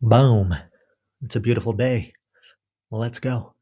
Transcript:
Boom. It's a beautiful day. Let's go.